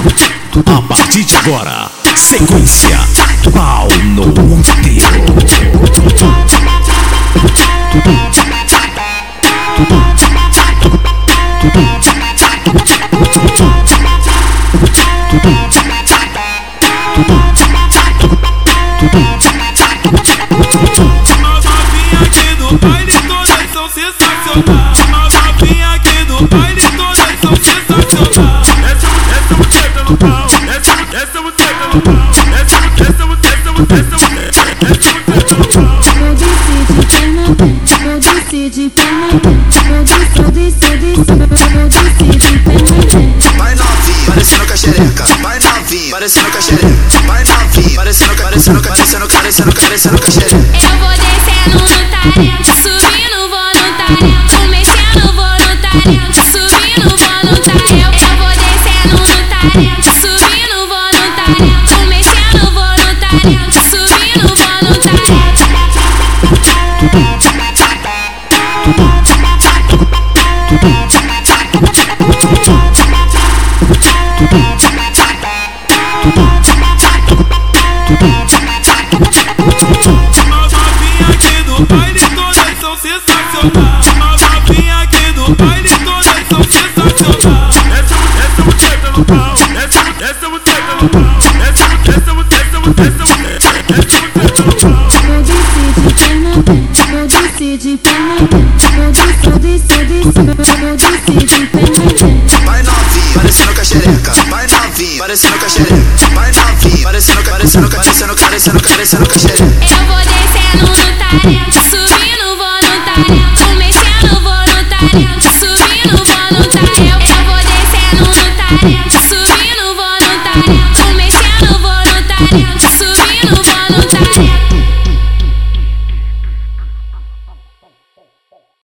A partir de agora, sequência pau no monteiro. Perna dentro, eu desci de perna dentro, eu desci, eu desci, eu desci, eu desci de perna dentro. Vai novinho, parecendo. Vai novinho, parecendo. Vai novinho, parecendo, parecendo, parecendo, parecendo, parecendo caxereca. Eu vou descendo no talento, subindo vou no talento, mexendo vou no talento, subindo vou no talento. Dentro, eu desci, eu desci, eu desci, eu desci de perna dentro. Vai novinho, parecendo. Vai novinho, parecendo caxereca. Vai novinho, parecendo, parecendo, parecendo, parecendo, parecendo caxereca. Eu vou descendo no talento, subindo vou no talento, mexendo vou